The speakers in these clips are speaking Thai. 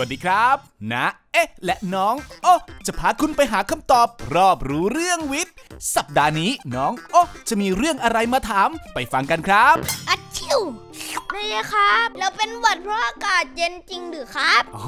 วัสดีครับ นะ เอ๊ะ และน้องโอ้จะพาคุณไปหาคำตอบ รอบรู้เรื่องวิทย์ สัปดาห์นี้น้องโอ้จะมีเรื่องอะไรมาถามไปฟังกันครับ อัดชิวนี่ครับ เราเป็นหวัดเพราะอากาศเย็นจริงหรือครับอ๋อ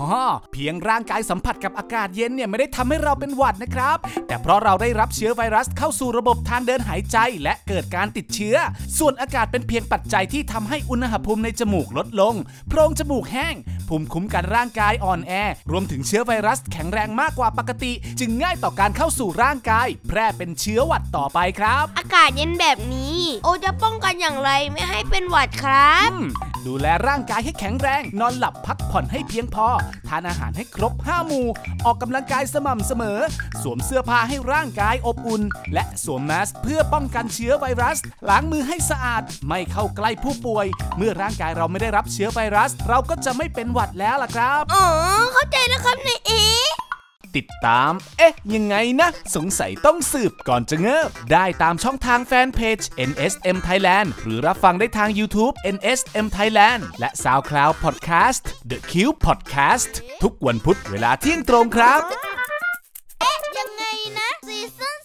เพียงร่างกายสัมผัสกับอากาศเย็นเนี่ยไม่ได้ทำให้เราเป็นหวัดนะครับ แต่เพราะเราได้รับเชื้อไวรัสเข้าสู่ระบบทางเดินหายใจ และเกิดการติดเชื้อ ส่วนอากาศเป็นเพียงปัจจัยที่ทำให้อุณหภูมิในจมูกลดลง โพรงจมูกแห้ง ภูมิคุ้มกันร่างกายอ่อนแอ รวมถึงเชื้อไวรัสแข็งแรงมากกว่าปกติ จึงง่ายต่อการเข้าสู่ร่างกาย แพร่เป็นเชื้อหวัดต่อไปครับ อากาศเย็นแบบนี้ โอจะป้องกันอย่างไรไม่ให้เป็นหวัดครับอืมดูแลร่างกายให้แข็งแรง นอนหลับพักผ่อนให้เพียงพอ ทานอาหารให้ครบ5หมู่ ออกกำลังกายสม่ำเสมอ สวมเสื้อผ้าให้ร่างกายอบอุ่น และสวมแมสเพื่อป้องกันเชื้อไวรัส ล้างมือให้สะอาด ไม่เข้าใกล้ผู้ป่วย เมื่อร่างกายเราไม่ได้รับเชื้อไวรัส เราก็จะไม่เป็นหวัดแล้วล่ะครับ อ๋อ เข้าใจแล้วครับนายเอ ติดตาม เอ๊ะ ยังไงนะ สงสัยต้องสืบก่อนจะเงิบ ได้ตามช่องทางแฟนเพจ NSM Thailand หรือรับฟังได้ทาง YouTube NSM Thailand และ SoundCloud Podcast The Cube Podcast ทุกวันพุธเวลาเที่ยงตรงครับ เอ๊ะ ยังไงนะซีซั่น